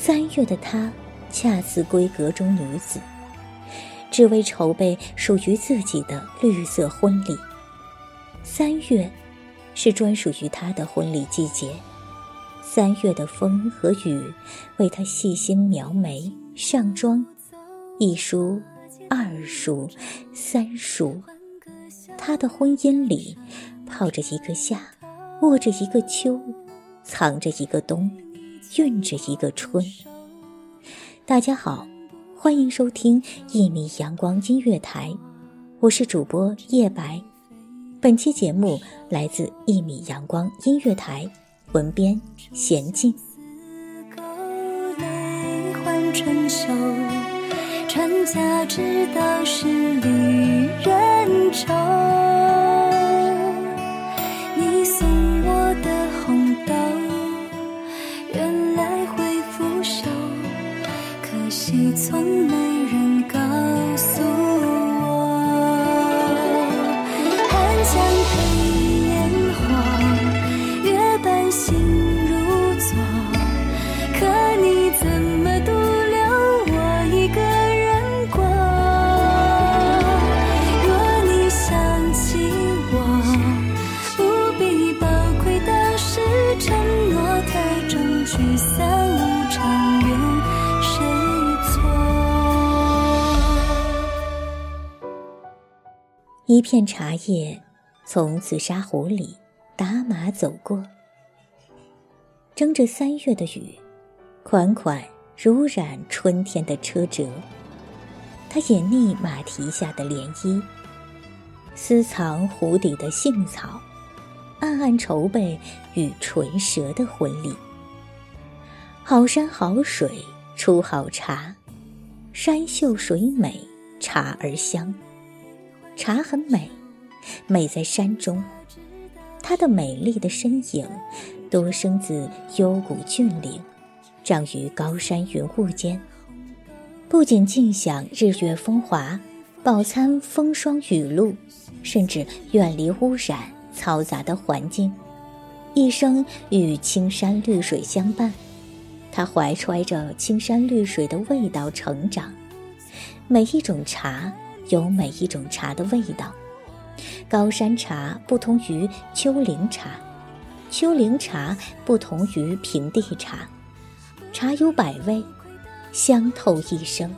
三月的她，恰似闺阁中女子，只为筹备属于自己的绿色婚礼。三月，是专属于她的婚礼季节。三月的风和雨，为她细心描眉、上妆，一梳、二梳、三梳。她的婚姻里，泡着一个夏，握着一个秋。藏着一个冬，蕴着一个春。大家好，欢迎收听一米阳光音乐台，我是主播叶白。本期节目来自一米阳光音乐台，文编娴静。春秋，传家之道是离一片茶叶从紫砂壶里打马走过，争着三月的雨，款款如染春天的车辙。它掩匿马蹄下的涟漪，私藏壶底的杏草，暗暗筹备与唇舌的婚礼。好山好水出好茶，山秀水美，茶儿香。茶很美，美在山中。它的美丽的身影，多生自幽谷峻岭，长于高山云雾间。不仅尽享日月风华，饱餐风霜雨露，甚至远离污染嘈杂的环境，一生与青山绿水相伴。他怀揣着青山绿水的味道成长。每一种茶有每一种茶的味道。高山茶不同于丘陵茶，丘陵茶不同于平地茶。茶有百味，香透一生。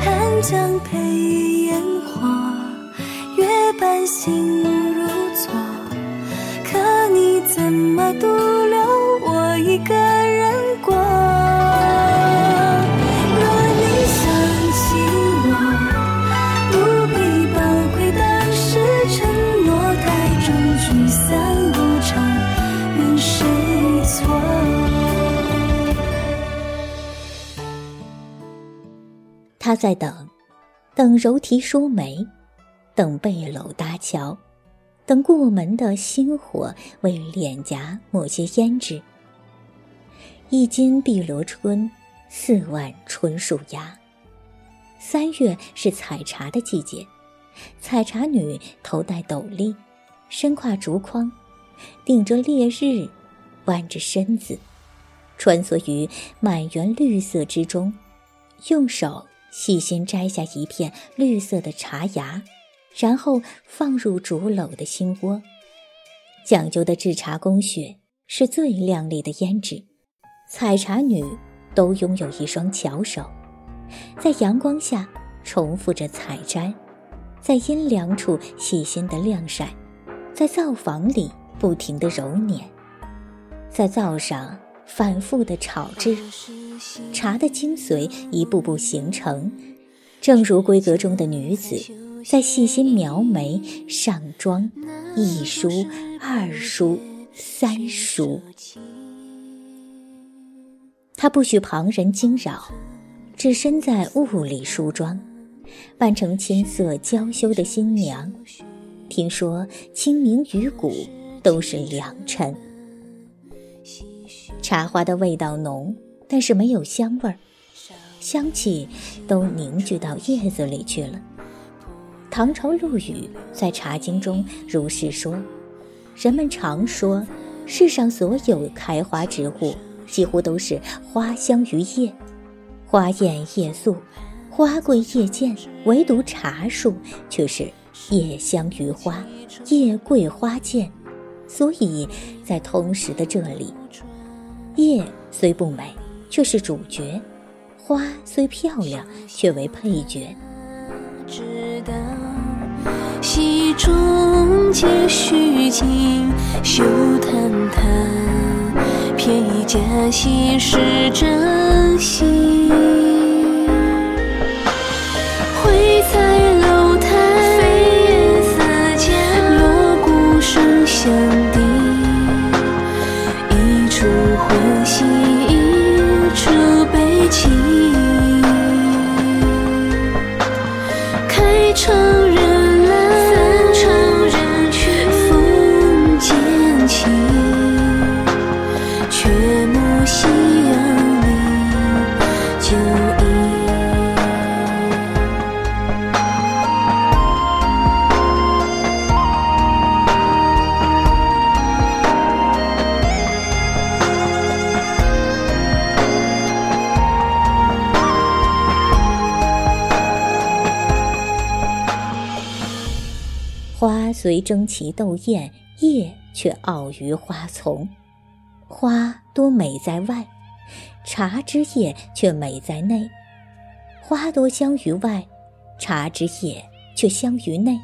寒江配烟火，月半心如昨。可你怎么独留我一个他在等，等柔提梳眉，等背篓搭桥，等过门的星火为脸颊抹些胭脂。一斤碧螺春，四万春树芽。三月是采茶的季节，采茶女头戴斗笠，身挎竹筐，顶着烈日，弯着身子，穿梭于满园绿色之中，用手细心摘下一片绿色的茶芽，然后放入竹篓的心窝。讲究的制茶工序是最亮丽的胭脂，采茶女都拥有一双巧手。在阳光下重复着采摘，在阴凉处细心的晾晒，在灶房里不停的揉捻，在灶上反复的炒制，茶的精髓一步步形成，正如闺阁中的女子在细心描眉、上妆，一梳、二梳、三梳，她不许旁人惊扰。只身在雾里梳妆，扮成青涩娇羞的新娘。听说清明雨谷都是良辰。茶花的味道浓，但是没有香味儿，香气都凝聚到叶子里去了。唐朝陆羽在《茶经》中如是说：人们常说，世上所有开花植物，几乎都是花香于叶。花艳叶素，花贵叶贱，唯独茶树却是叶香于花，叶贵花贱。所以在通识的这里，叶虽不美，却是主角；花虽漂亮，却为配角。戏中皆虚情，休谈谈。偏以假戏是真心，虽争奇斗艳，叶却傲于花丛。花多美在外，茶之叶却美在内。花多香于外，茶之叶却香于内。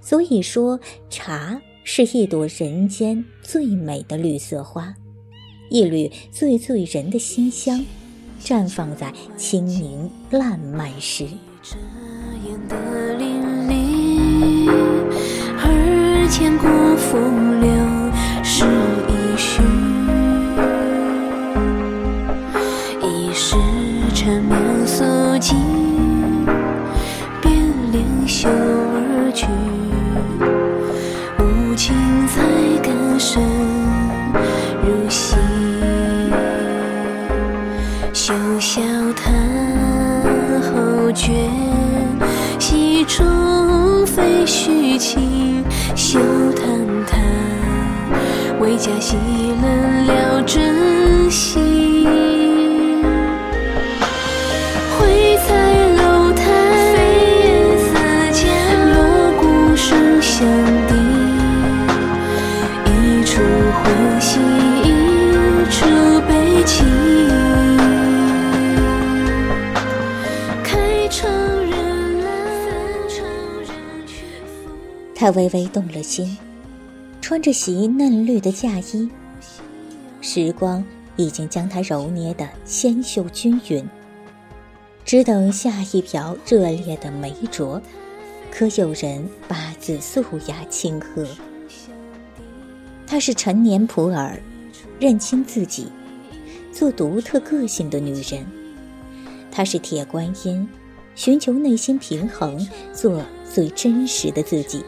所以说，茶是一朵人间最美的绿色花，一缕最醉人的馨香，绽放在清明烂漫时。千古风流是一绪，一世缠绵素声响叮，一出欢喜，一出悲情。他微微动了心，穿着袭嫩绿的嫁衣，时光已经将她揉捏得纤秀均匀，只等下一瓢热烈的。梅酌，可有人八字素雅清和。她是陈年普洱，认清自己，做独特个性的女人。她是铁观音，寻求内心平衡，做最真实的自己。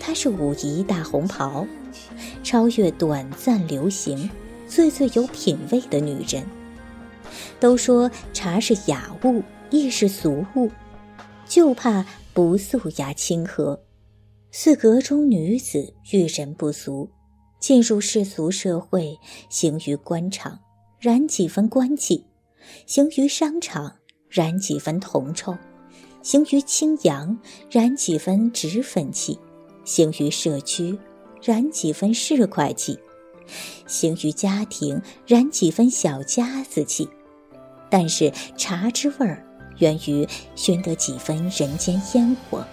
她是武夷大红袍，超越短暂流行，最最有品味的女人。都说茶是雅物，亦是俗物，就怕不素雅清和。似阁中女子遇人不俗，进入世俗社会，行于官场，染几分官气；行于商场，染几分铜臭；行于清扬，染几分脂粉气；行于社区，染几分市侩气；行于家庭，染几分小家子气。但是茶之味儿，源于寻得几分人间烟火，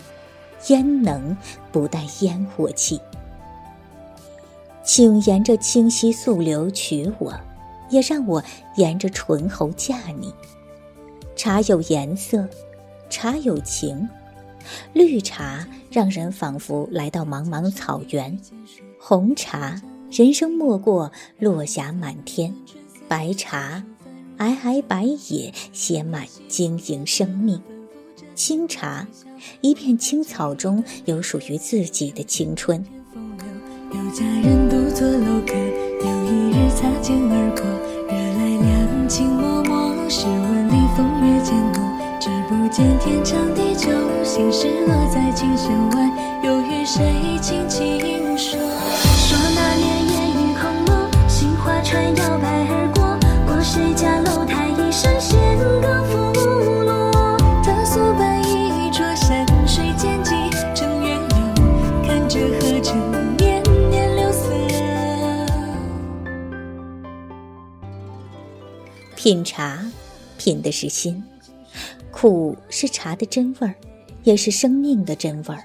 焉能不带烟火气？请沿着清溪素流娶我，也让我沿着醇喉嫁你。茶有颜色，茶有情，绿茶让人仿佛来到茫茫草原，红茶人生莫过落霞满天，白茶。皑皑白野，写满晶莹生命；清茶，一片青草中有属于自己的青春。有佳人独坐楼阁，有一日擦肩而过，惹来两情脉脉。试问里风月渐浓，只不见天长地久，心事落在琴弦外，又与谁轻轻说？品茶，品的是心，苦是茶的真味儿，也是生命的真味儿。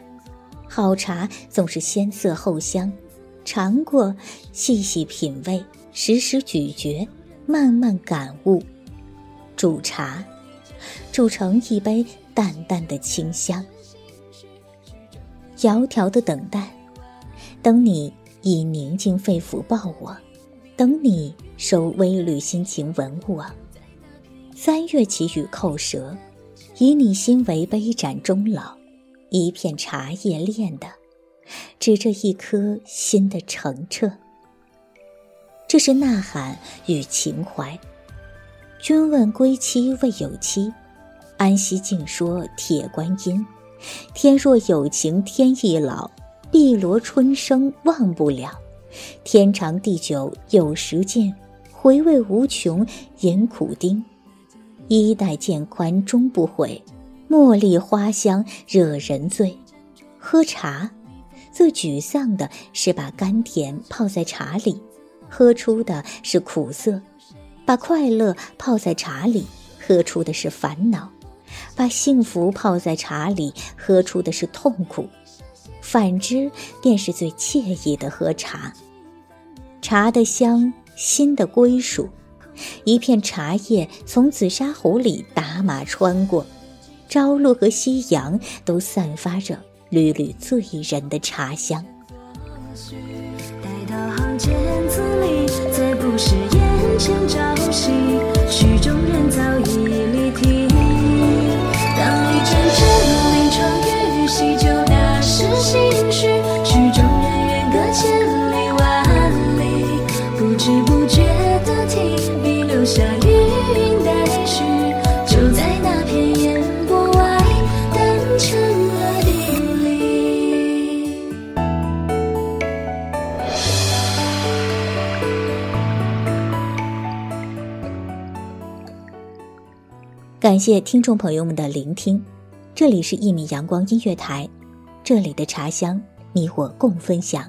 好茶总是先涩后香，尝过，细细品味，时时咀嚼。慢慢感悟，煮茶，煮成一杯淡淡的清香。窈窕的等待，等你以宁静肺腑抱我，等你收微缕心情文物啊。三月起雨扣舌，以你心为杯盏终老。一片茶叶炼的，指着一颗心的澄澈。这是呐喊与情怀。君问归期未有期，安西静说铁观音。天若有情天亦老，碧螺春生忘不了。天长地久有时尽，回味无穷饮苦丁。衣带渐宽终不悔，茉莉花香惹人醉。喝茶，最沮丧的是把甘甜泡在茶里。喝出的是苦涩，把快乐泡在茶里，喝出的是烦恼；把幸福泡在茶里，喝出的是痛苦。反之，便是最惬意的喝茶。茶的香，新的归属。一片茶叶从紫砂壶里打马穿过，朝露和夕阳都散发着缕缕醉人的茶香。见字里，再不是眼前朝夕，感谢听众朋友们的聆听，这里是《一米阳光音乐台》，这里的茶香你我共分享，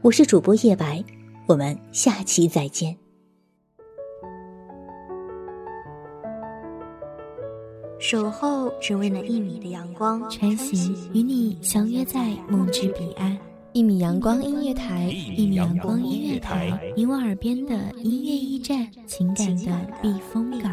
我是主播叶白，我们下期再见。守候只为那一米的阳光，穿行与你相约在梦之彼岸。一米阳光音乐台，一米阳光音乐台，你我耳边的音乐驿站，情感的避风港。